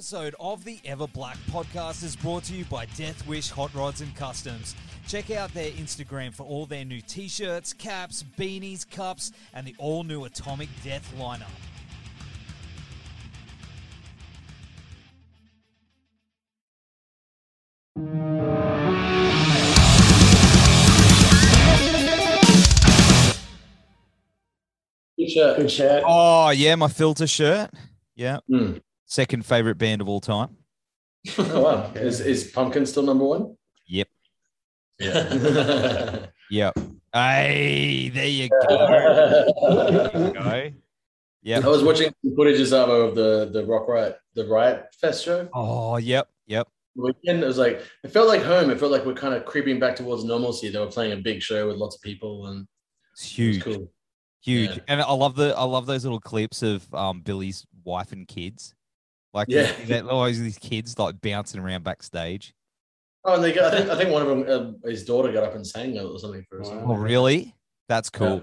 This episode of the Ever Black podcast is brought to you by Death Wish Hot Rods and Customs. Check out their Instagram for all their new t shirts, caps, beanies, cups, and the all new Atomic Death lineup. Good shirt. Good shirt. Oh, yeah, my filter shirt. Yeah. Hmm. Second favorite band of all time. Oh, wow. Is, is Pumpkin still number one? Yep. Yeah. Yep. Hey, there you go. There you go. Yeah. I was watching some footages of of the the Rock Riot the Riot Fest show. Oh, yep. Yep. The weekend it was like it felt like home. It felt like we're kind of creeping back towards normalcy. They were playing a big show with lots of people and It's it huge. was cool. huge Yeah. and i love the i love those little clips of um billy's wife and kids like Yeah. that always these kids like bouncing around backstage Oh, and they got, I think I think one of them, uh, his daughter got up and sang or something for us. Oh really that's cool Yeah.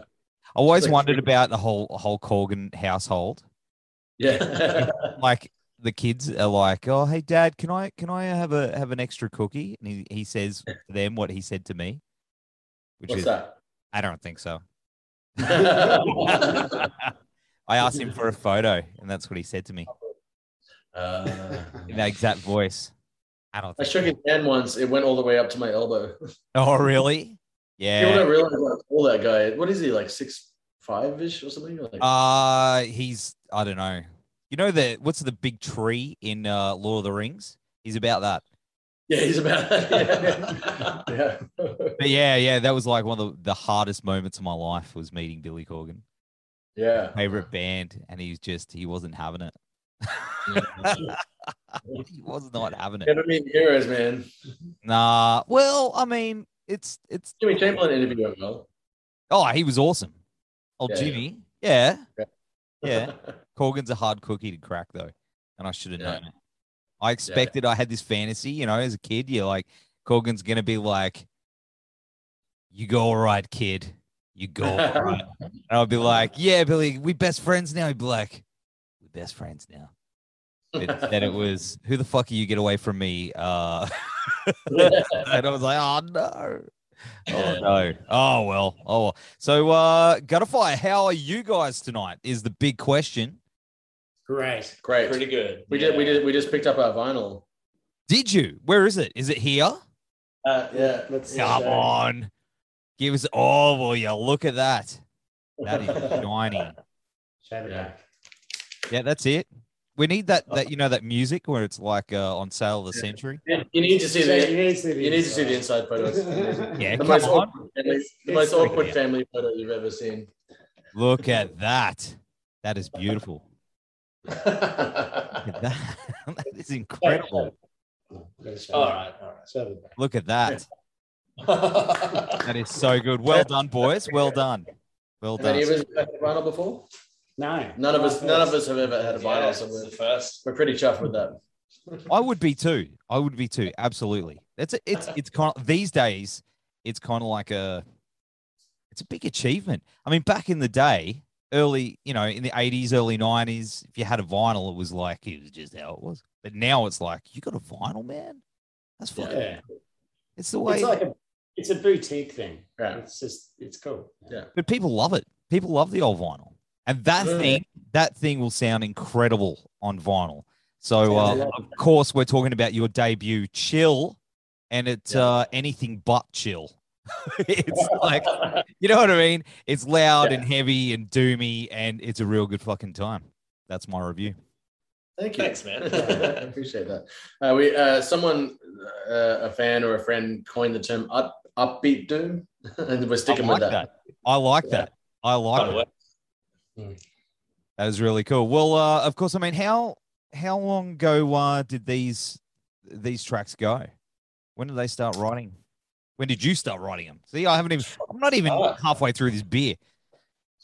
i always like wondered about the whole whole corgan household Yeah. like the kids are like oh hey dad can i can i have a have an extra cookie and he, he says to them what he said to me which What's is that? i don't think so i asked him for a photo and that's what he said to me in that exact voice i don't I shook his hand once. It went all the way up to my elbow. oh really yeah People don't realize how tall that guy. What is he like six five ish or something? Like, Uh he's I don't know. You know the what's the big tree in uh Lord of the Rings? He's about that. yeah, he's about that. Yeah. yeah. But yeah, yeah, that was like one of the, the hardest moments of my life was meeting Billy Corgan. yeah. Favorite band, and he's just he wasn't having it. he was not having it. Never meet heroes, man. Nah. Well, I mean, it's it's Jimmy Chamberlin interview well. oh, he was awesome. Oh, Yeah. Jimmy. Yeah. Yeah. Yeah. Corgan's a hard cookie to crack though, and I should have Yeah. known it. I expected I had this fantasy, you know, as a kid, you're like, Corgan's gonna be like, You go all right, kid. You go all right. and I'll be like, Yeah, Billy, we best friends now. He'd be like, best friends now. But then it was, Who the fuck are you get away from me? Uh and I was like, Oh no. Oh no. Oh well. Oh well. So uh Gutterfire, how are you guys tonight? Is the big question. Great. Great. Pretty good. We did. We did. We just picked up our vinyl. Did you? Where is it? Is it here? Uh, yeah. Let's Come show. on. Give us oh well, yeah, look at that. That is shiny. Show the Yeah. back. Yeah, that's it. We need that that you know that music where it's like uh, on sale of the Yeah. century. You need to see the. you need to see the You need to see the inside. inside photos. Yeah, the most on. awkward, family, the most awkward family photo you've ever seen. Look at that. That is beautiful. That. that is incredible. Gotta show all the- right. All Show the back. Look at that. That is so good. Well done, boys. Well done. Well Have any of done. us had a vinyl before? No. None of us. First. None of us have ever had a vinyl, Yeah, so it's we're, the first. we're pretty chuffed with that. I would be too. I would be too. Absolutely. It's a, it's it's kind of these days. It's kind of like a. It's a big achievement. I mean, back in the day, early, you know, in the eighties, early nineties, if you had a vinyl, it was like it was just how it was. But now it's like you got a vinyl, man. That's fucking. Yeah. It's the way. It's like a it's a boutique thing. Yeah. It's just it's cool. Yeah. But people love it. People love the old vinyl, and that Yeah. thing, that thing will sound incredible on vinyl. So, uh, a of course, we're talking about your debut, Chill, and it's Yeah. uh, anything but chill. it's like, you know what I mean? It's loud Yeah. and heavy and doomy, and it's a real good fucking time. That's my review. Thank you. Thanks, man. I appreciate that. Uh, we uh, someone, uh, a fan or a friend, coined the term up, upbeat doom, and we're sticking like with that. that. I like Yeah. that. I like Kinda that. works. That is really cool. Well, uh, of course, I mean, how how long ago uh, did these these tracks go? When did they start writing? When did you start writing them? See, I haven't even. I'm not even Oh. halfway through this beer.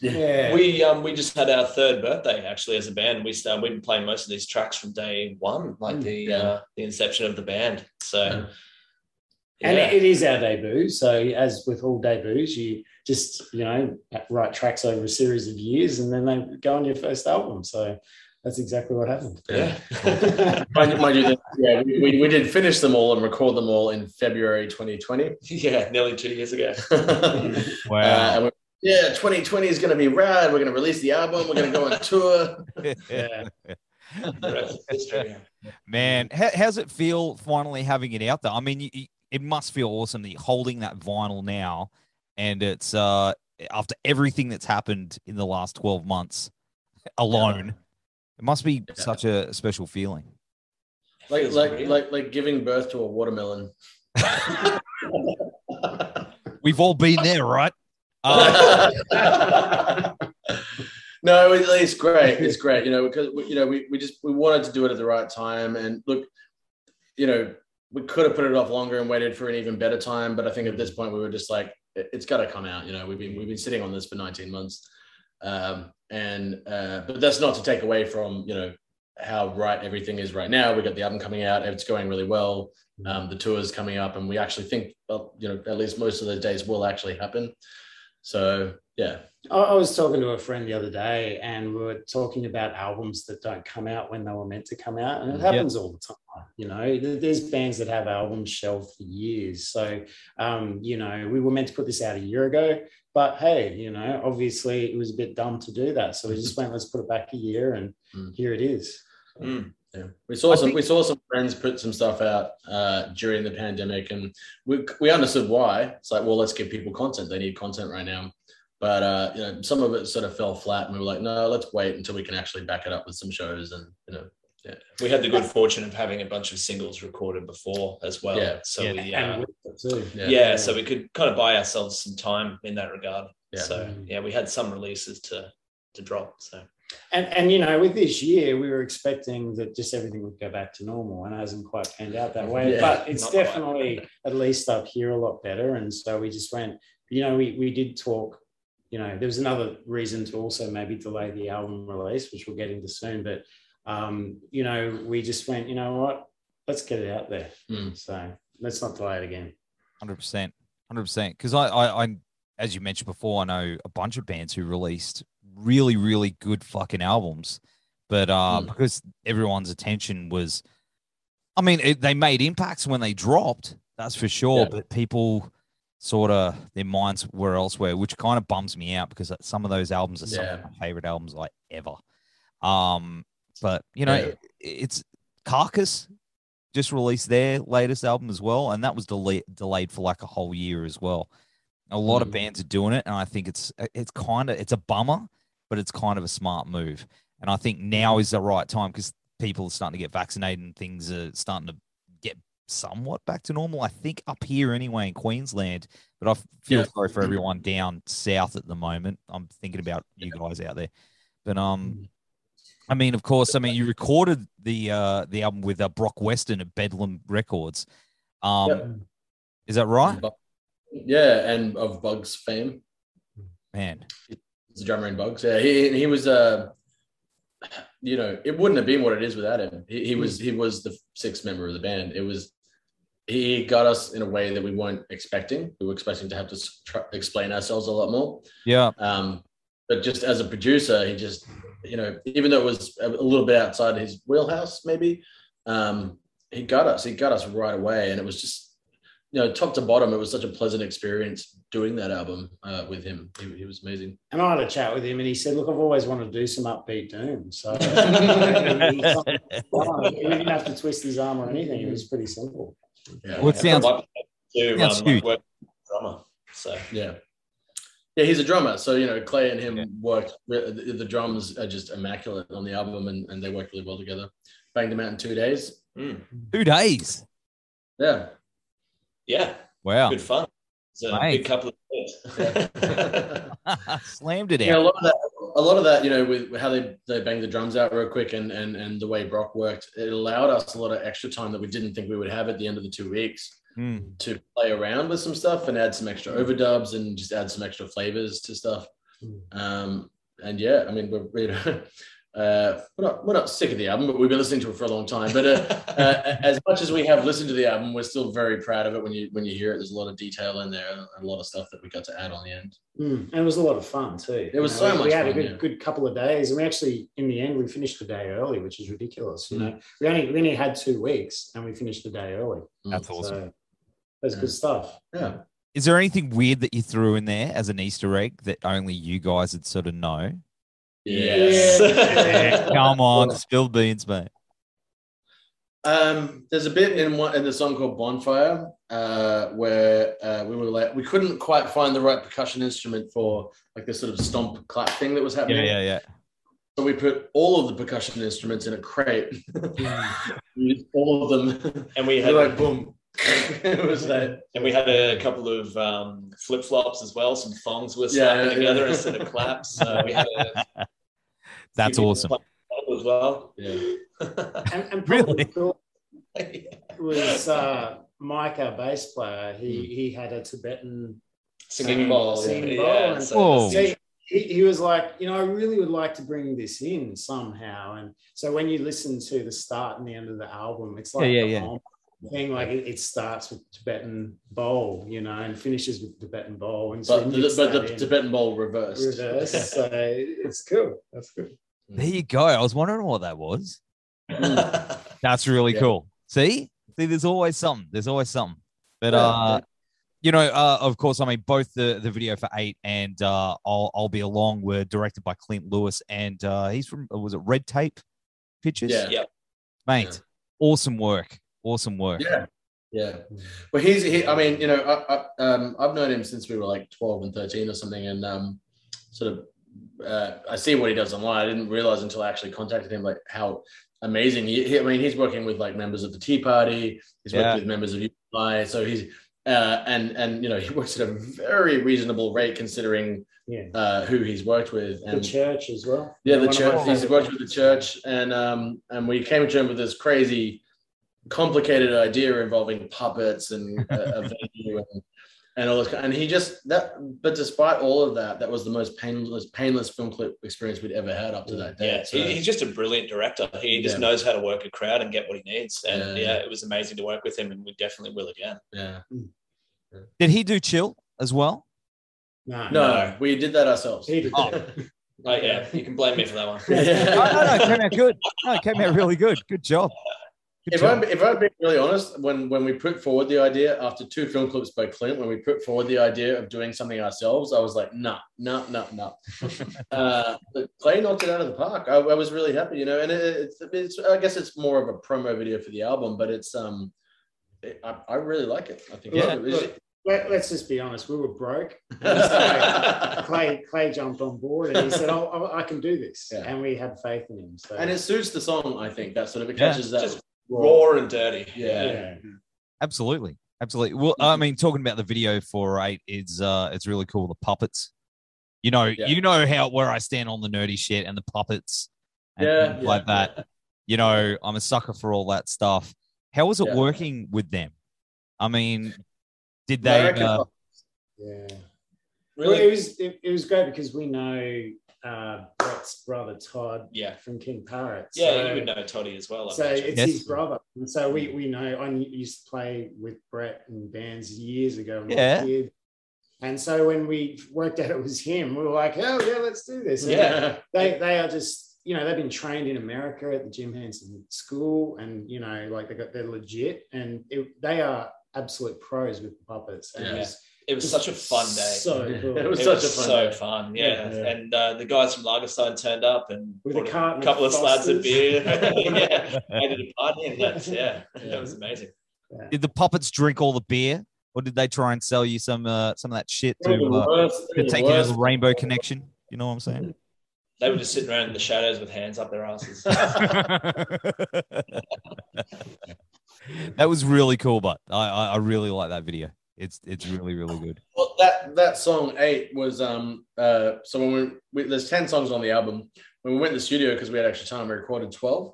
Yeah. We um we just had our third birthday actually as a band. We started we've been playing most of these tracks from day one, like Mm, the yeah. uh, the inception of the band. So Yeah. And it, it is our debut. So, as with all debuts, you just, you know, write tracks over a series of years and then they go on your first album. So, that's exactly what happened. Yeah. yeah. Mind, mind you, yeah, we, we, we did finish them all and record them all in February 2020. yeah, nearly two years ago. Wow. Uh, and we, yeah, 2020 is going to be rad. We're going to release the album. We're going to go on tour. Yeah. The rest is history. Man, how, how's it feel finally having it out there? I mean, you, you- it must feel awesome that you're holding that vinyl now, and it's uh after everything that's happened in the last 12 months alone. It must be Yeah. such a special feeling. Like, like, real. like, like giving birth to a watermelon. We've all been there, right? Uh, no, it- it's great. It's great, you know, because you know we, we just we wanted to do it at the right time, and look, you know, we could have put it off longer and waited for an even better time, but I think at this point we were just like, it, has got to come out. You know, we've been we've been sitting on this for 19 months, um, and uh, but that's not to take away from you know how right everything is right now. We got the album coming out; it's going really well. Um, the tour is coming up, and we actually think, well, you know, at least most of those days will actually happen. So yeah, I, I was talking to a friend the other day and we were talking about albums that don't come out when they were meant to come out. And it happens all the time. You know, there's bands that have albums shelved for years. So, um, you know, we were meant to put this out a year ago, but hey, you know, obviously it was a bit dumb to do that. So we just went, let's put it back a year and Mm. here it is. Mm. Yeah, we saw I some. think- we saw some friends put some stuff out uh, during the pandemic, and we we understood why. It's like, well, let's give people content. They need content right now. But uh, you know, some of it sort of fell flat, and we were like, no, let's wait until we can actually back it up with some shows, and you know, We had the good fortune of having a bunch of singles recorded before as well. Yeah. So Yeah. we uh, And too. yeah, yeah. so we could kind of buy ourselves some time in that regard. Yeah. So Mm. yeah, we had some releases to to drop. So And and you know, with this year, we were expecting that just everything would go back to normal, and it hasn't quite panned out that way. Yeah, but it's not quite. definitely at least up here a lot better. And so we just went. You know, we we did talk. You know, there was another reason to also maybe delay the album release, which we'll get into soon. But um, you know, we just went. You know what? Let's get it out there. Mm. So let's not delay it again. Hundred percent, hundred percent. Because I, I, I, as you mentioned before, I know a bunch of bands who released really, really good fucking albums, but uh, Mm. because everyone's attention was, I mean, it, they made impacts when they dropped, that's for sure. Yeah. But people sort of their minds were elsewhere, which kind of bums me out because some of those albums are some of my favorite albums like ever. Um, but you know, Yeah. it- it's Carcass just released their latest album as well, and that was delay- delayed for like a whole year as well. A lot of Mm. bands are doing it, and I think it's it's kind of it's a bummer, but it's kind of a smart move. And I think now is the right time because people are starting to get vaccinated and things are starting to get somewhat back to normal. I think up here anyway in Queensland, but I feel Yeah. sorry for everyone down south at the moment. I'm thinking about you guys out there, but um. I mean, of course. I mean, you recorded the uh, the album with uh, Brock Weston at Bedlam Records. Um, Yep. Is that right, yeah, and of Bugs fame, man? he's a drummer in Bugs. Yeah, he he was uh, you know, it wouldn't have been what it is without him. He, he was he was the sixth member of the band. It was he got us in a way that we weren't expecting. We were expecting to have to try, explain ourselves a lot more. Yeah, Um, but just as a producer, he just, you know, even though it was a a little bit outside his wheelhouse, maybe, um, he got us. He got us right away, and it was just, you know, top to bottom, it was such a pleasant experience doing that album uh, with him. He, he was amazing. And I had a chat with him, and he said, "Look, I've always wanted to do some upbeat doom." So we didn't have to twist his arm or anything. It was pretty simple. Yeah, Well, it sounds- Like to, sounds um, huge. like work with a drummer. So yeah, yeah. He's a drummer, so you know, Clay and him Yeah. worked. The, the drums are just immaculate on the album, and, and they worked really well together. Banged them out in two days. mm, two days. Yeah, yeah, Wow, good fun. It's a Mate. big couple of days. slammed it Yeah, a lot of that, a lot of that, you know, with how they they banged the drums out real quick and and and the way Brock worked, it allowed us a lot of extra time that we didn't think we would have at the end of the two weeks Mm. to play around with some stuff and add some extra overdubs and just add some extra flavors to stuff. Mm. Um, and yeah, I mean, we're you know, uh, we're not we're not sick of the album, but we've been listening to it for a long time. But uh, uh, as much as we have listened to the album, we're still very proud of it. When you when you hear it, there's a lot of detail in there and a lot of stuff that we got to add on the end. Mm, and it was a lot of fun too. It was You so we, much We had a good, yeah. good couple of days, and we actually, in the end, we finished the day early, which is ridiculous. You Mm. know, we only we only had two weeks, and we finished the day early. That's awesome. So that's good stuff. Yeah. Is there anything weird that you threw in there as an Easter egg that only you guys would sort of know? Yes. Come on, spill beans, mate. Um, there's a bit in one in the song called Bonfire uh, where uh, we were like we couldn't quite find the right percussion instrument for like this sort of stomp clap thing that was happening. yeah, yeah. So we put all of the percussion instruments in a crate, We all of them. and we We had were like boom. it was that. and we had a couple of um, flip flops as well. Some thongs were Yeah, slapping yeah, together yeah. instead of claps. So we had a That's awesome. as well. Yeah. And, and Really? probably cool was uh, Mike, our bass player. He he had a Tibetan Singing bowl. Singing yeah. bowl and- so he, he was like, you know, I really would like to bring this in somehow. And so when you listen to the start and the end of the album, it's like Yeah, yeah, yeah. Whole thing. Like it, it starts with Tibetan bowl, you know, and finishes with Tibetan bowl. And so But the, but the in Tibetan bowl reversed. reverse. so it's cool. That's good. There you go. I was wondering what that was. Mm. That's really Yeah. cool. See, see, there's always something. There's always something. But Yeah. uh, you know, uh, of course, I mean, both the the video for eight and uh, I'll I'll be along were directed by Clint Lewis, and uh, he's from was it Red Tape Pictures? Yeah. Yeah. mate. Yeah. Awesome work. Awesome work. Yeah. Yeah. Well, he's, he, I mean, you know, I, I, um, I've known him since we were like 12 and 13 or something. And um, sort of, uh, I see what he does online. I didn't realize until I actually contacted him, like how amazing he, he I mean, he's working with like members of the Tea Party. He's worked Yeah. with members of UPI. So he's, uh, and, and, you know, he works at a very reasonable rate considering Yeah. uh, who he's worked with. The And church as well. yeah, the One church. He's favorite worked with the church, and um, and we came to him with this crazy, complicated idea involving puppets and a, a venue and, and all this. kind- And he just that. But despite all of that, that was the most painless, painless film clip experience we'd ever had up to that day. Yeah, So, he, he's just a brilliant director. He just Yeah. knows how to work a crowd and get what he needs. And Yeah. yeah, it was amazing to work with him, and we definitely will again. yeah. Did he do Chill as well? No, No, we did that ourselves. He did Oh. that. Oh yeah, you can blame me for that one. No, no, no, it came out good. No, it came out really good. Good job. Good If. I'm, if I'm being really honest, when when we put forward the idea after two film clips by Clint, when we put forward the idea of doing something ourselves, I was like, no, no, no, no. uh, but Clay knocked it out of the park. I, I was really happy, you know. And it, it's, it's, I guess it's more of a promo video for the album, but it's um, it, I, I really like it. I think Yeah. it was- Let, us just be honest. We were broke. So Clay, Clay jumped on board and he said, "Oh, I I can do this," Yeah. and we had faith in him. So and it suits the song. I think that sort of it Yeah. catches that. Just Raw and dirty. Yeah. yeah, Absolutely. Absolutely. Well, I mean, talking about the video for eight is uh it's really cool. The puppets. You know, Yeah. you know how where I stand on the nerdy shit and the puppets and Yeah, yeah, like that. You know, I'm a sucker for all that stuff. How was it Yeah. working with them? I mean, did they uh, yeah. Really? Well, it was it, it was great because we know uh, Brett's brother Todd Yeah. from King Parrot. Yeah, you would know Toddy as well. I So imagine. it's Yes. his brother, and so we mm. we know. I used to play with Brett in bands years ago. when I was Yeah. And so when we worked out it was him, we were like, "Oh yeah, let's do this." And Yeah. they they are just you know they've been trained in America at the Jim Henson School, and you know like they got they're legit, and it, they are absolute pros with the puppets. And Yeah. It was such a fun day. So cool. It was It such was a fun so day. fun, yeah. Yeah. And uh, the guys from Lagerstein turned up and With a brought carton of couple of slabs of beer. yeah, made it a party, and that's yeah, Yeah. that was amazing. did the puppets drink all the beer? Or did they try and sell you some uh, some of that shit to, They were the uh, worst- to take you to worst. the rainbow connection? You know what I'm saying? They were just sitting around in the shadows with hands up their asses. that was really cool, but I, I, I really like that video. It's it's really really good. Well, that that song eight was um uh so when we, we there's ten songs on the album. When we went to the studio because we had extra time, we recorded twelve.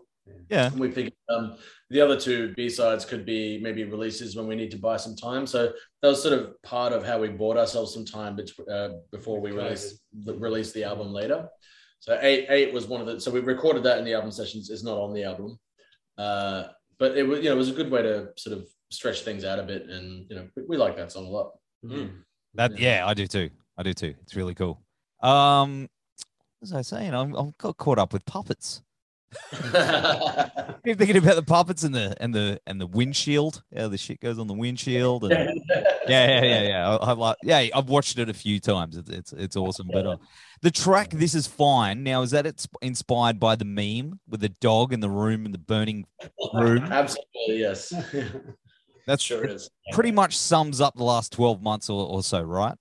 Yeah. And we figured um the other two B sides could be maybe releases when we need to buy some time. So that was sort of part of how we bought ourselves some time bet- uh, before we release the, release the album later. So eight eight was one of the so we recorded that in the album sessions. It's not on the album, uh, but it was you know it was a good way to sort of stretch things out a bit, and you know we, we like that song a lot. Mm. That yeah, I do too. I do too. It's really cool. Um, what was I saying? I'm I'm got caught up with puppets. Keep thinking about the puppets and the and the and the windshield. Yeah, the shit goes on the windshield. And, yeah, yeah, yeah, yeah. I, I like. Yeah, I've watched it a few times. It's it's, it's awesome. But uh, the track "This Is Fine" now is that it's inspired by the meme with the dog in the room and the burning room. Absolutely, yes. That's Sure it is. pretty much sums up the last twelve months or, or so, right?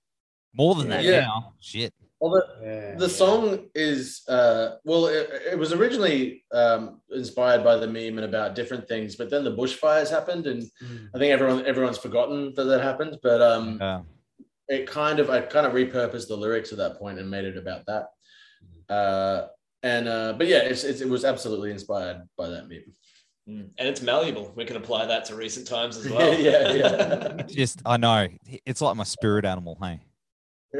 More than that Yeah. now. Shit. Well, the, Yeah, the yeah. song is uh, well, it, it was originally um, inspired by the meme and about different things, but then the bushfires happened, and Mm. I think everyone everyone's forgotten that that happened. But um, Uh, it kind of I kind of repurposed the lyrics at that point and made it about that. Uh, and uh, but yeah, it's, it's, it was absolutely inspired by that meme. Mm. And it's malleable. We can apply that to recent times as well. Yeah, yeah. just I know it's like my spirit animal. Hey.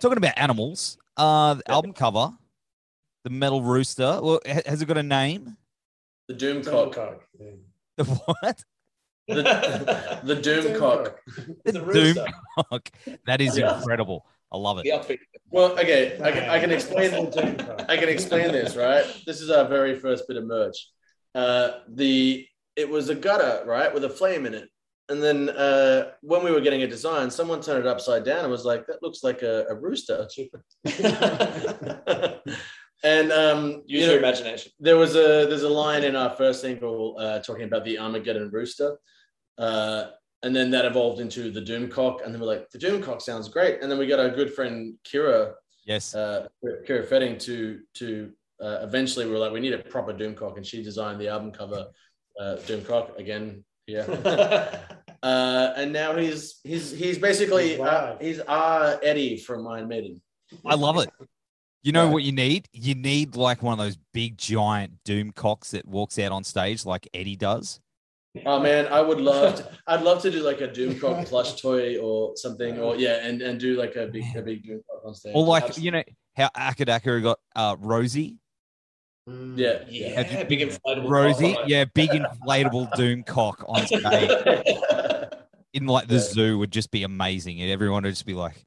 Talking about animals, uh, the album cover, the metal rooster. Well, has it got a name? the doom Cock. cock, Yeah. The what? the, the doom cock. The, The Doom rooster. Cock. That is Yeah. incredible. I love it. The. Well, okay, I can, I can explain. I can explain this, right? This is our very first bit of merch. Uh, the it was a gutter, right, with a flame in it. And then uh, when we were getting a design, someone turned it upside down and was like, "That looks like a, a rooster." and um, Use you your know, imagination. there was a there's a line in our first single uh, talking about the Armageddon rooster, uh, and then that evolved into the Doomcock, and then we're like, the Doomcock sounds great, and then we got our good friend Kira Yes. uh, Kira Fetting to to uh, eventually we were like we need a proper Doomcock, and she designed the album cover uh, Doomcock again. Yeah, uh, and now he's he's he's basically He's uh, he's our Eddie from Iron Maiden. I love it. You know Yeah. what you need? You need like one of those big giant doom cocks that walks out on stage like Eddie does. Oh man, I would love to. I'd love to do like a Doom Doomcock plush toy or something, or yeah, and and do like a big a big Doomcock on stage. Or like, Absolutely. you know, how AC/DC got uh Rosie. Mm. yeah, Yeah, Have big inflatable. Rosie, cock. yeah, big inflatable doom cock on stage in like the Yeah. zoo would just be amazing. And everyone would just be like,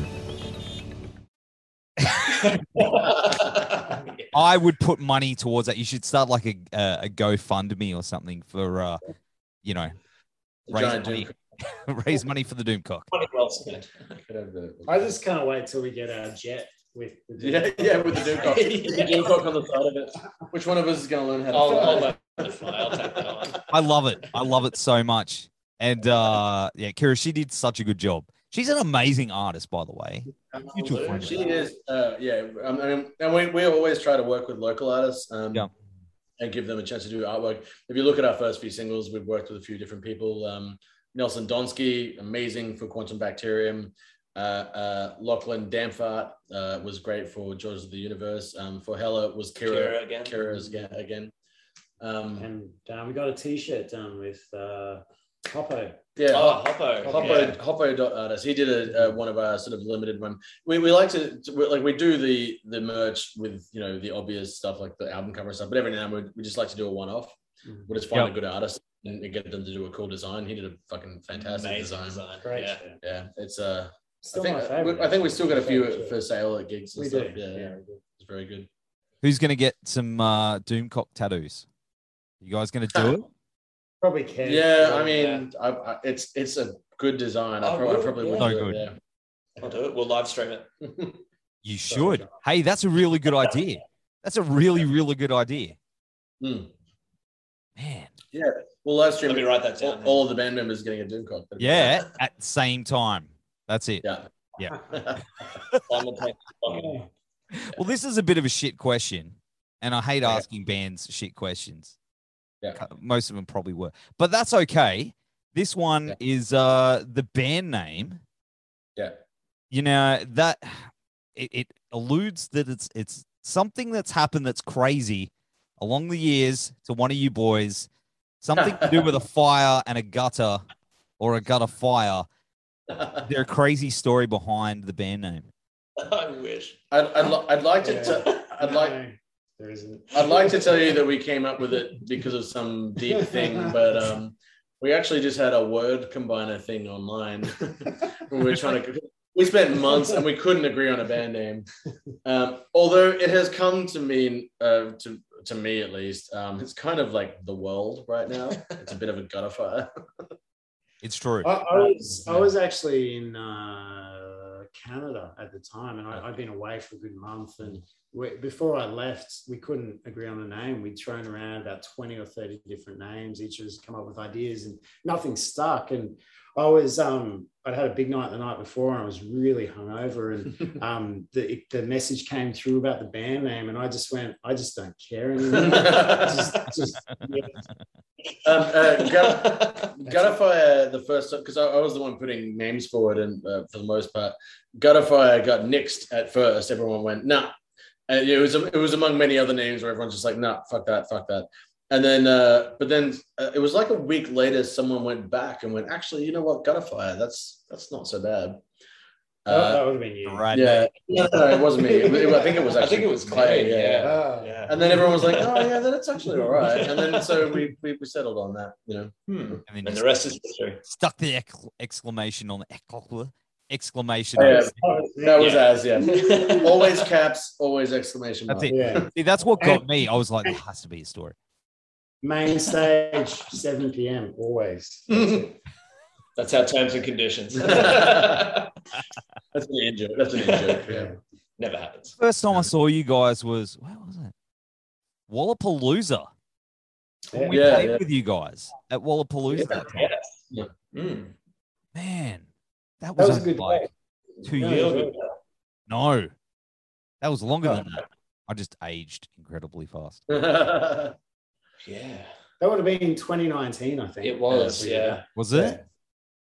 I would put money towards that. You should start like a a, a GoFundMe or something for uh, you know, raise money, raise money for the doom cock. Money well spent. Could have the- I just can't wait till we get our jet with the Doom Yeah, cock. yeah, with the Doomcock. The Doomcock on the side of it. Which one of us is going to learn how to I'll, fly? I'll, fly. I'll take that on. I love it. I love it so much. And uh yeah, Kira, she did such a good job. She's an amazing artist, by the way. Mutual friend. She is, uh, yeah. I mean, and we, we always try to work with local artists um, Yeah. and give them a chance to do artwork. If you look at our first few singles, we've worked with a few different people. Um, Nelson Donsky, amazing for Quantum Bacterium. Uh, uh, Lachlan Damfart uh, was great for George of the Universe. Um, for Hella was Kira. Kira again. Kira's again. again. Um, And um, we got a T-shirt done with uh, Hoppo. yeah. Oh, Hoppo. Hoppo, Yeah. Hoppo dot artist. He did a, uh one of our sort of limited one. We, we like to, to- like we do the the merch with you know the obvious stuff like the album cover and stuff. But every now and then we, we just like to do a one off. Mhm. We'll just find Yeah. a good artist and get them to do a cool design. He did a fucking fantastic Amazing design. design. Great Yeah. shirt. Yeah, it's uh, Still I think my favorite. I think we still got a few Favorite for sale at gigs and We stuff. do. Yeah, Yeah, yeah, we do. it's very good. Who's gonna get some uh Doomcock tattoos? You guys gonna do it? Probably can. Yeah, I mean, I, I, it's it's a good design. I Oh, probably, I really? probably Yeah. would So do good. it. I'll do it. We'll live stream it. You should. Hey, that's a really good idea. That's a really, really good idea. Hmm. Man. Yeah, we'll live stream Let me write that all, down. all of the band members getting a Doom cock. Yeah, at the same time. That's it. Yeah. Yeah. Well, this is a bit of a shit question, and I hate Yeah. asking bands shit questions. Yeah. Most of them probably were, but that's okay. This one Yeah. is uh the band name. Yeah. You know that it, it alludes that it's it's something that's happened that's crazy along the years to one of you boys. Something to do with a fire and a gutter, or a gutter fire. There a crazy story behind the band name. I wish. I'd, I'd, li- I'd like to. Yeah. T- I'd like. No, there isn't. I'd like to tell you that we came up with it because of some deep thing, but um, we actually just had a word combiner thing online. we were trying to. We spent months and we couldn't agree on a band name. Um, although it has come to mean, uh, to to me at least, um, it's kind of like the world right now. It's a bit of a gutter fire. It's true. I, I was I was actually in uh, Canada at the time, and I, I'd been away for a good month. And we, before I left, we couldn't agree on a name. We'd thrown around about twenty or thirty different names. Each of us come up with ideas, and nothing stuck. And I was um, I'd had a big night the night before, and I was really hungover. And um, the the message came through about the band name, and I just went, I just don't care anymore. just, just yeah. Um, uh, Gut- Gutterfire, the first because I, I was the one putting names forward, and uh, for the most part, Gutterfire got nixed at first. Everyone went, "Nah," and it was it was among many other names where everyone's just like, "Nah, fuck that, fuck that." And then, uh, but then uh, it was like a week later, someone went back and went, "Actually, you know what, Gutterfire? That's that's not so bad." that, Uh, that would have been you. Right. yeah, no, no, it wasn't me. It- it- I think it was. I think it was Clay. me, Yeah. yeah. Ah. Yeah. And then everyone was like, "Oh yeah, that's actually all right." And then so we we, we settled on that. You know. Hmm. And then And you the rest is history. stuck the ex- exclamation on the exclamation. Oh, yeah. on- That was Yeah. as yeah. always caps, always exclamation mark. That's it. Yeah. See, that's what got me. I was like, there has to be a story. Main stage, 7 p.m. always. That's our terms and conditions. That's an in joke. That's an in joke. Yeah. Never happens. First time I saw you guys was where was it? Wallapalooza. When we Yeah, played yeah. with you guys at Wallapalooza that time. Yeah. Mm. Man, that That was, was a good like day. two years ago. No, that was longer Oh. than that. I just aged incredibly fast. Yeah. Yeah. That would have been 2019, I think. It was, Yeah. yeah. Was it?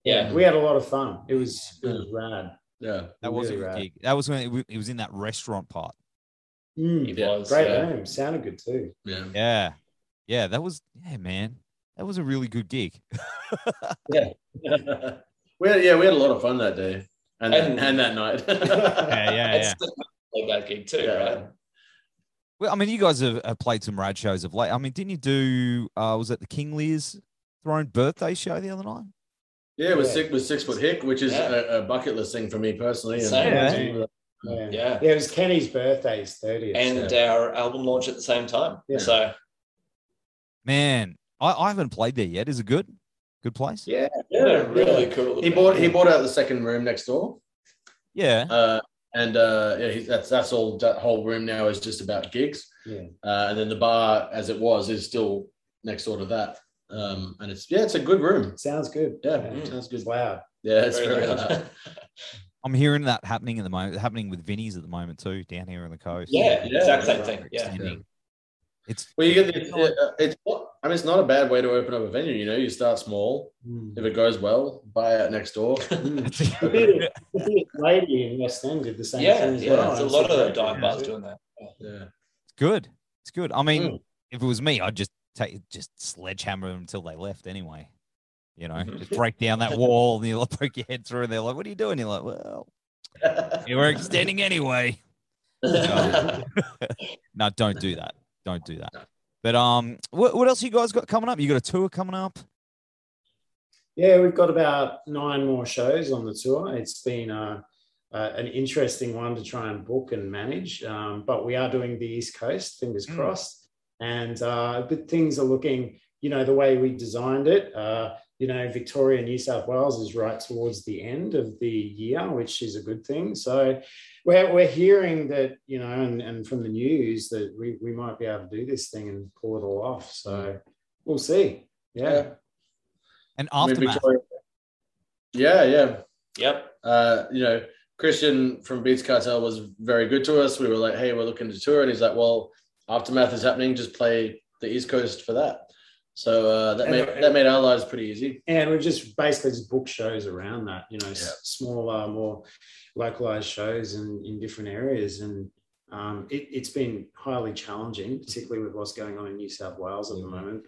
Yeah. We had a lot of fun. It was it was rad. yeah. That was a Really good rad. gig. That was when it, w- it was in that restaurant part. Mm, It Yeah. was. great yeah. room. Sounded good too. Yeah. Yeah, yeah, that was yeah, man. That was a really good gig. yeah. we had, yeah, we had a lot of fun that day and And- and, that night. Yeah, yeah, yeah. still like that gig too, Yeah. right? Well, I mean, you guys have, have played some rad shows of late. I mean, didn't you do? Uh, was it the King Lear's Throne birthday show the other night? Yeah, it was Yeah. six with six foot hick, which is Yeah. a, a bucket list thing for me personally. And Same. Yeah. Yeah. Yeah. Yeah, it was Kenny's birthday, his 30th. And so- our album launch at the same time. Yeah. So Man, I, I haven't played there yet. Is it good? Good place? yeah, yeah, yeah, really yeah. cool. He bought he bought out the second room next door. Yeah. Uh, and uh, yeah, that's that's all. That whole room now is just about gigs. yeah. Uh, and then the bar, as it was, is still next door to that. Um, and it's yeah, it's a good room. Sounds good. Yeah, Mm. sounds good. It's loud. Yeah, it's Very very, loud. loud. I'm hearing that happening at the moment. Happening with Vinnie's at the moment too, down here on the coast. yeah, Yeah. exact same thing. Yeah. Extending. It's Well, you get the, it, uh, it's. not- I mean, it's not a bad way to open up a venue. You know, you start small. Mm. If it goes well, buy out next door. The Theatre- the Bearded Lady in West End did the same Yeah, thing as yeah. well. There's a It's lot of great dive thing. bars doing that. Yeah. it's good. It's good. I mean, Mm. if it was me, I'd just take just sledgehammer them until they left anyway. You know, Mhm. just break down that wall and you like poke your head through, and they're like, "What are you doing?" You're like, "Well, you were extending anyway." No. no, don't do that. Don't do that. But um, what, what else you guys got coming up? You got a tour coming up? Yeah, we've got about nine more shows on the tour. It's been uh, uh, an interesting one to try and book and manage, um, but we are doing the East Coast, fingers Mm. crossed. And uh, but things are looking, you know, the way we designed it, uh, you know, Victoria, New South Wales is right towards the end of the year, which is a good thing. So we're, we're hearing that, you know, and, and from the news that we, we might be able to do this thing and pull it all off. So we'll see. Yeah. And I mean, aftermath. Yeah, yeah. Yep. Uh, you know, Christian from Beats Cartel was very good to us. We were like, hey, we're looking to tour. And he's like, well, Aftermath is happening. Just play the East Coast for that. So uh, that, And- made, and- that made our lives pretty easy. And we've just basically just booked shows around that, you know, s- Yeah. smaller, more localized shows in, in different areas. And um, it, it's been highly challenging, particularly with what's going on in New South Wales at the Mhm. moment.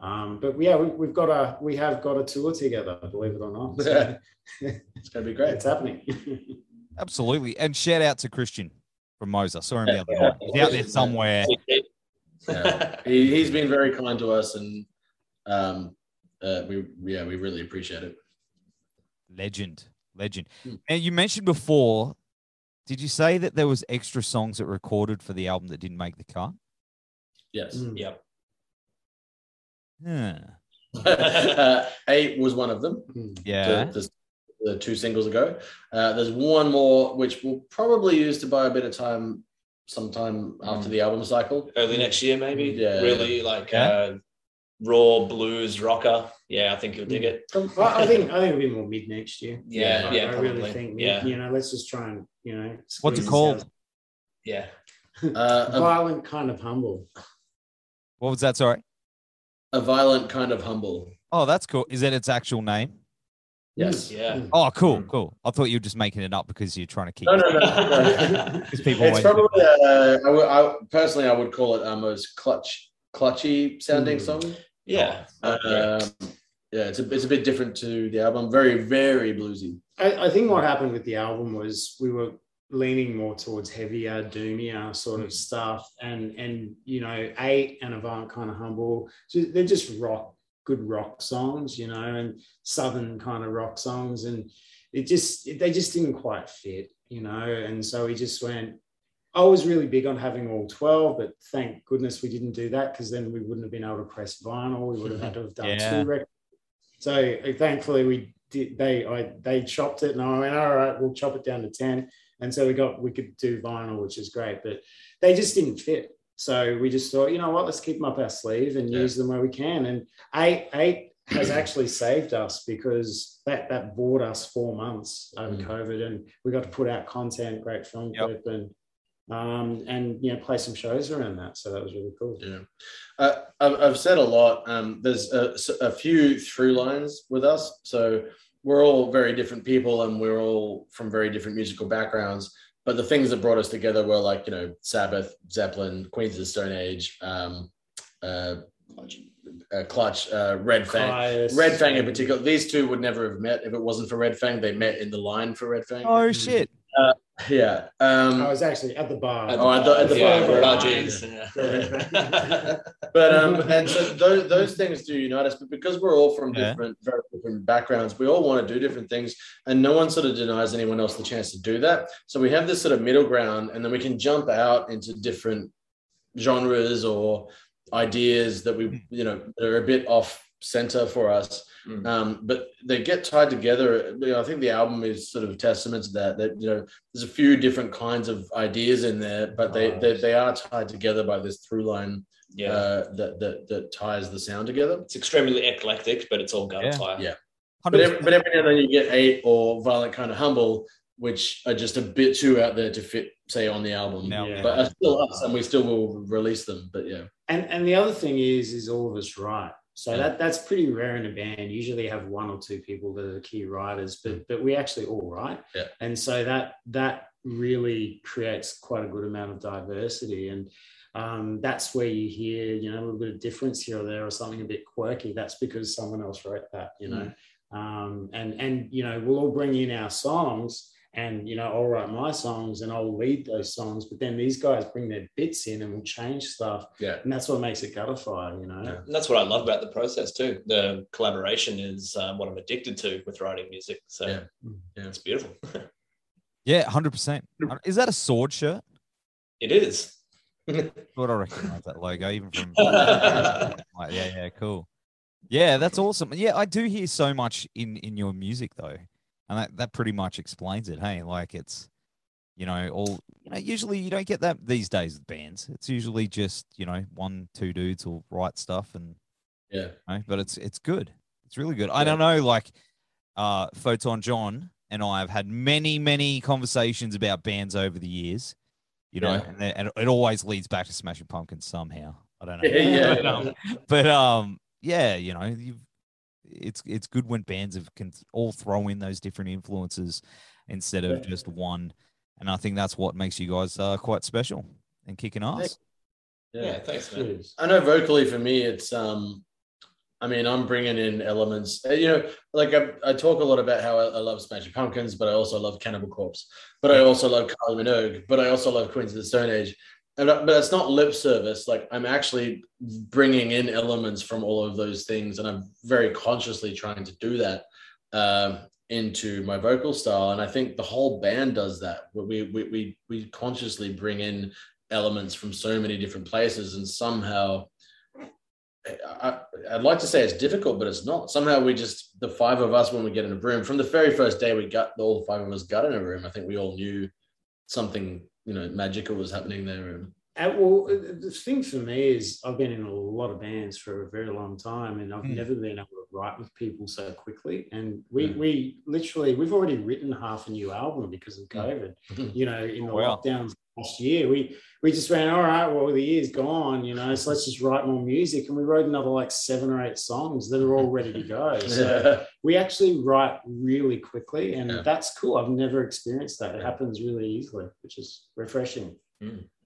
Um, but yeah, we, we've got a we have got a tour together, believe it or not. So It's going to be great. it's happening. Absolutely. And shout out to Christian from Moser. I saw him the other night. He's out there somewhere. Yeah. he, he's been very kind to us and um, uh, we, yeah, we really appreciate it. Legend. Legend. Hmm. And you mentioned before, did you say that there was extra songs that were recorded for the album that didn't make the cut? Yes. Mm. Yep. Huh. uh, eight was one of them. Mm. Yeah. the, the, the two singles ago. Uh, there's one more which we'll probably use to buy a bit of time sometime after the album cycle. Early next year, maybe. Yeah. Really like Yeah. uh, raw blues rocker. Yeah, I think you'll dig it. Um, I I think I think it'll be more mid next year. Yeah, I, yeah, I really probably. think. Yeah. you know, let's just try and you know. What's it called? out. Yeah. Uh, a, Violent, kind of humble. What was that? Sorry. a violent kind of humble. Oh, that's cool. Is that its actual name? Yes. Yeah. Mm. Oh, cool, Mm. cool. I thought you were just making it up because you're trying to keep. No, no, no. no. Because people it's probably uh, I would, I, personally I would call it our most clutch, clutchy sounding Mm. song. Yeah. Um, yeah, it's a it's a bit different to the album. Very very bluesy. I, I think what happened with the album was we were leaning more towards heavier, doomier sort of stuff, and and you know, eight and Avant kind of humble. So they're just rock, good rock songs, you know, and southern kind of rock songs, and it just they just didn't quite fit, you know, and so we just went. I was really big on having all 12, but thank goodness we didn't do that because then we wouldn't have been able to press vinyl. We would have had to have done Yeah. two records. So uh, thankfully we did they I they chopped it and I went, all right, we'll chop it down to 10. And so we got we could do vinyl, which is great, but they just didn't fit. So we just thought, you know what, let's keep them up our sleeve and Yeah. use them where we can. And eight eight has actually saved us because that that bought us four months over Mm. COVID and we got to put out content, great film Yep. clip and um and you know play some shows around that. So that was really cool. Yeah, uh, I've, I've said a lot. Um, there's a, a few through lines with us, so we're all very different people, and we're all from very different musical backgrounds. But the things that brought us together were like you know Sabbath, Zeppelin, Queens of the Stone Age, um, uh, uh, Clutch, uh, Red Fang. Kyuss, Red Fang in particular, these two would never have met if it wasn't for Red Fang. They met in the line for Red Fang. Oh shit! Yeah. Um, I was actually at the bar. Oh, at the- at the yeah, bar. Raji's, yeah. but um, and so those those things do unite us. But because we're all from Yeah. different, very different backgrounds, we all want to do different things, and no one sort of denies anyone else the chance to do that. So we have this sort of middle ground, and then we can jump out into different genres or ideas that we, you know, that are a bit off center for us. Mm. Um, but they get tied together. You know, I think the album is sort of a testament to that. That you know, there's a few different kinds of ideas in there, but they they, they are tied together by this through line yeah. uh, that, that that ties the sound together. it's extremely eclectic, but it's all gunfire. Yeah. But every, but every now and then you get eight or violent kind of humble, which are just a bit too out there to fit, say, on the album. No. Yeah. But are still us, and we still will release them. But yeah, And and the other thing is, is all of us write. So that that's pretty rare in a band. Usually have one or two people that are key writers, but but we actually all write. Yeah. And so that that really creates quite a good amount of diversity. And um, that's where you hear, you know, a little bit of difference here or there or something a bit quirky. That's because someone else wrote that, you know. Um, and and you know, we'll all bring in our songs and you know i'll write my songs and i'll lead those songs but then these guys bring their bits in and will change stuff Yeah. and that's what makes it gutterfire you know Yeah. And that's what I love about the process too. The collaboration is um, what I'm addicted to with writing music. So Yeah. Yeah. it's beautiful. Yeah, hundred percent. Is that a sword shirt? it is. Thought I recognize that logo even from. like, yeah, yeah, cool. Yeah, that's awesome. Yeah, I do hear so much in in your music though, and that that pretty much explains it. Hey, like it's, you know, all you know. Usually you don't get that these days with bands. It's usually just you know one, two dudes will write stuff and Yeah. you know, but it's it's good. It's really good. I don't know, like, uh, Photon John and I have had many many conversations about bands over the years. You know, Yeah. and, it- and it always leads back to Smashing Pumpkins somehow. I don't know. Yeah, But, um, but um, yeah, you know, you've, it's it's good when bands have can all throw in those different influences instead of Yeah. just one. And I think that's what makes you guys uh, quite special and kicking ass. Yeah, thanks, man. I know vocally for me, it's um, I mean, I'm bringing in elements. uh, You know, like I, I talk a lot about how I, I love Smashing Pumpkins, but I also love Cannibal Corpse, but I also love Kylie Minogue, but I also love Queens of the Stone Age. Uh, but it's not lip service. Like I'm actually bringing in elements from all of those things, and I'm very consciously trying to do that um, into my vocal style. And I think the whole band does that. We we we we consciously bring in elements from so many different places, and somehow I, I'd like to say it's difficult, but it's not. Somehow we just the five of us when we get in a room from the very first day we got all five of us got in a room. I think we all knew something you know magical was happening there. And Uh, well, uh, the thing for me is I've been in a lot of bands for a very long time, and I've Mm. never been able to write with people so quickly. And we Mm. we literally we've already written half a new album because of COVID. Mhm. You know, in the Wow. lockdowns last year, we we just went, all right, well the year's gone, you know, so let's just write more music, and we wrote another like seven or eight songs that are all ready to go. So we actually write really quickly, and Yeah. that's cool. I've never experienced that. It happens really easily, which is refreshing.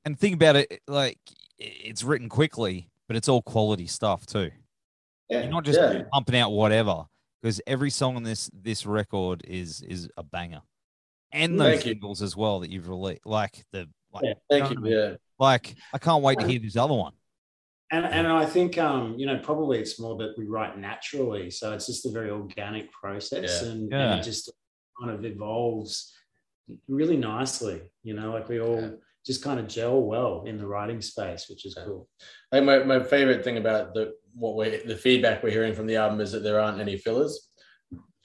And think about it, like it's written quickly, but it's all quality stuff too. Yeah. You're not just Yeah. pumping out whatever, because every song on this this record is is a banger, and those Thank you. singles as well that you've released, like the like, Yeah. Thank you. Yeah. like I can't wait to hear this other one. And, and I think um, you know probably it's more that we write naturally, so it's just a very organic process, Yeah. and, Yeah. and it just kind of evolves really nicely. You know, like we all Yeah. Just kind of gel well in the writing space, which is cool. I think my, my favorite thing about the what we the feedback we're hearing from the album is that there aren't any fillers.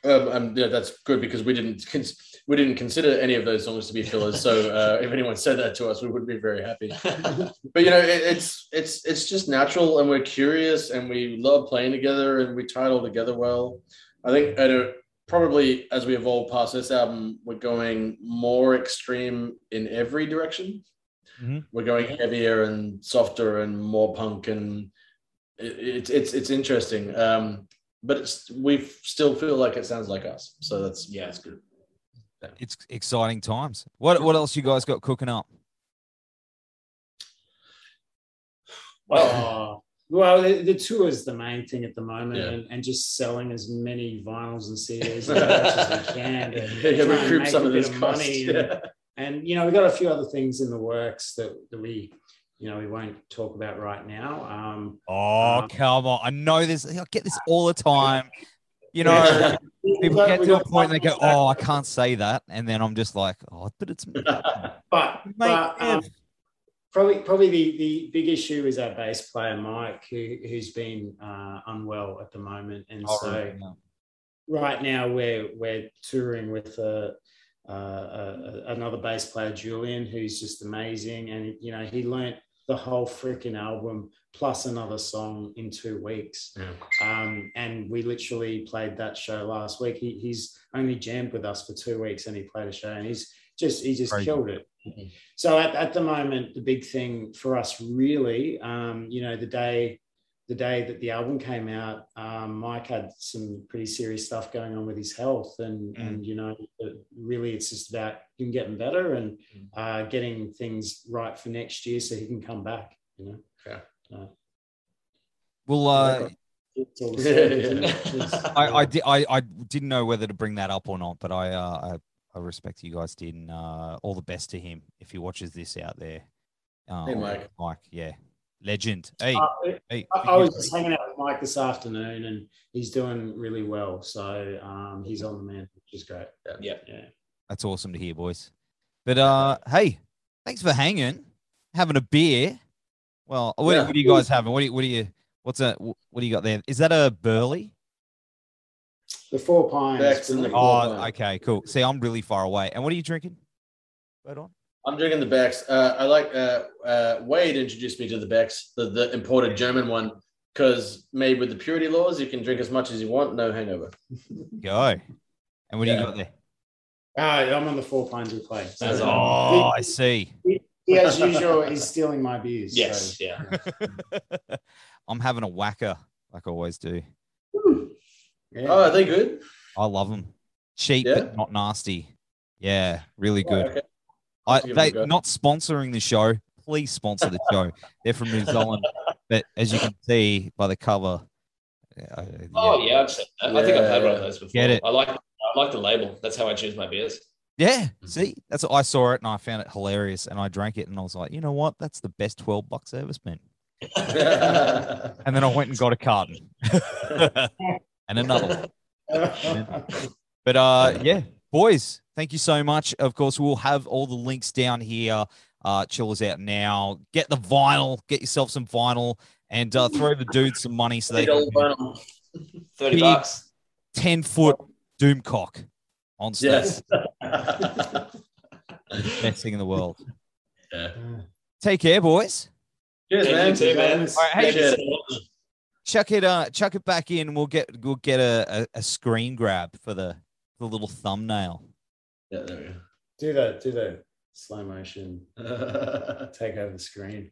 Um, and yeah, that's good because we didn't cons- we didn't consider any of those songs to be fillers. So uh, if anyone said that to us, we would be very happy. But you know, it, it's it's it's just natural, and we're curious, and we love playing together, and we tie it all together well. I think I don't, probably as we evolve past this album, we're going more extreme in every direction. Mhm. We're going heavier and softer and more punk, and it, it's it's it's interesting. Um, but it's, we still feel like it sounds like us, so that's yeah, it's good. It's exciting times. What what else you guys got cooking up? Oh, well, the, the tour is the main thing at the moment, Yeah. and, and just selling as many vinyls and CDs as as we can. to yeah, try and recoup some a of this cost. money and- Yeah. and you know we've got a few other things in the works that, that we you know we won't talk about right now um Oh Um, come on! I know this. I get this all the time. You know, Yeah. people get to a got point and they go, "Oh, I can't say that," and then I'm just like, "Oh, but it's but, Mate, but um, Ev. Probably probably the, the big issue is our bass player mike who, who's been uh, unwell at the moment and Oh, so right, yeah. right now we're we're touring with uh, uh, another bass player, Julian, who's just amazing, and you know he learnt the whole freaking album plus another song in two weeks. Yeah. Um, and we literally played that show last week. He, he's only jammed with us for two weeks, and he played a show, and he's just he just Crazy. killed it. Mhm. So at, at the moment, the big thing for us really, um, you know, the day the day that the album came out, um, Mike had some pretty serious stuff going on with his health, and Mm. and you know, really, it's just about him getting better and Mm. uh, getting things right for next year, so he can come back. You know, Well, uh, It's all the same, isn't it? Yeah. It's- I, I, di- I, I didn't know whether to bring that up or not, but I, uh, I, I respect you guys did, and uh, all the best to him if he watches this out there. Uh, Hey, Mike. Mike, yeah, legend. Hey, Uh, hey, I, I was just hanging out with Mike this afternoon, and he's doing really well. So um, he's on the man, which is great. Yeah. yeah. that's awesome to hear, boys. But uh, hey, thanks for hanging, having a beer. Well, what, Yeah. what are you guys having? What do you, what do you, what's a, what do you got there? Is that a burley? The Four Pines. Beck's and the brilliant. Four Oh, Pines. okay, cool. See, I'm really far away. And what are you drinking? Right on. I'm drinking the Becks. Uh, I like uh, uh, Wade introduced me to the Becks, the, the imported German one, because made with the purity laws, you can drink as much as you want, no hangover. Go. And what do you got there? Ah, I'm on the Four Pines with Clay. So That's Oh, I see. he, as usual, is stealing my beers. Yes, so- yeah. I'm having a whacker like I always do. Yeah. Oh, are they good? I love them. Cheap Yeah? but not nasty. Yeah, really Oh, good. okay. I, have to give them they go. not sponsoring the show. Please sponsor the show. They're from New Zealand, but as you can see by the cover, uh, Oh yeah, I've seen that. I think I've had one of those before. Get it. I like I like the label. That's how I choose my beers. yeah. See, that's I saw it and I found it hilarious, and I drank it and I was like, you know what? That's the best twelve bucks I ever spent. And then I went and got a carton and another. one. But uh, yeah, boys, thank you so much. Of course, we'll have all the links down here. Uh, chill us out now. Get the vinyl. Get yourself some vinyl, and uh, throw the dudes some money so they can $8 Thirty Big- bucks. ten foot doomcock on stage. Yes. Best thing in the world. Yeah. Take care, boys. Cheers, man. you too, man. All right, hey, chuck it uh chuck it back in. We'll get we'll get a, a, a screen grab for the the little thumbnail. Yeah, there do that do the slow motion. Take over the screen.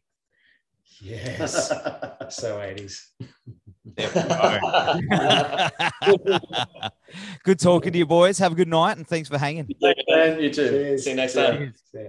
Yes. so 80s. There we go. good talking to you, boys. Have a good night, and thanks for hanging. and you too. Cheers. See you next time. See ya.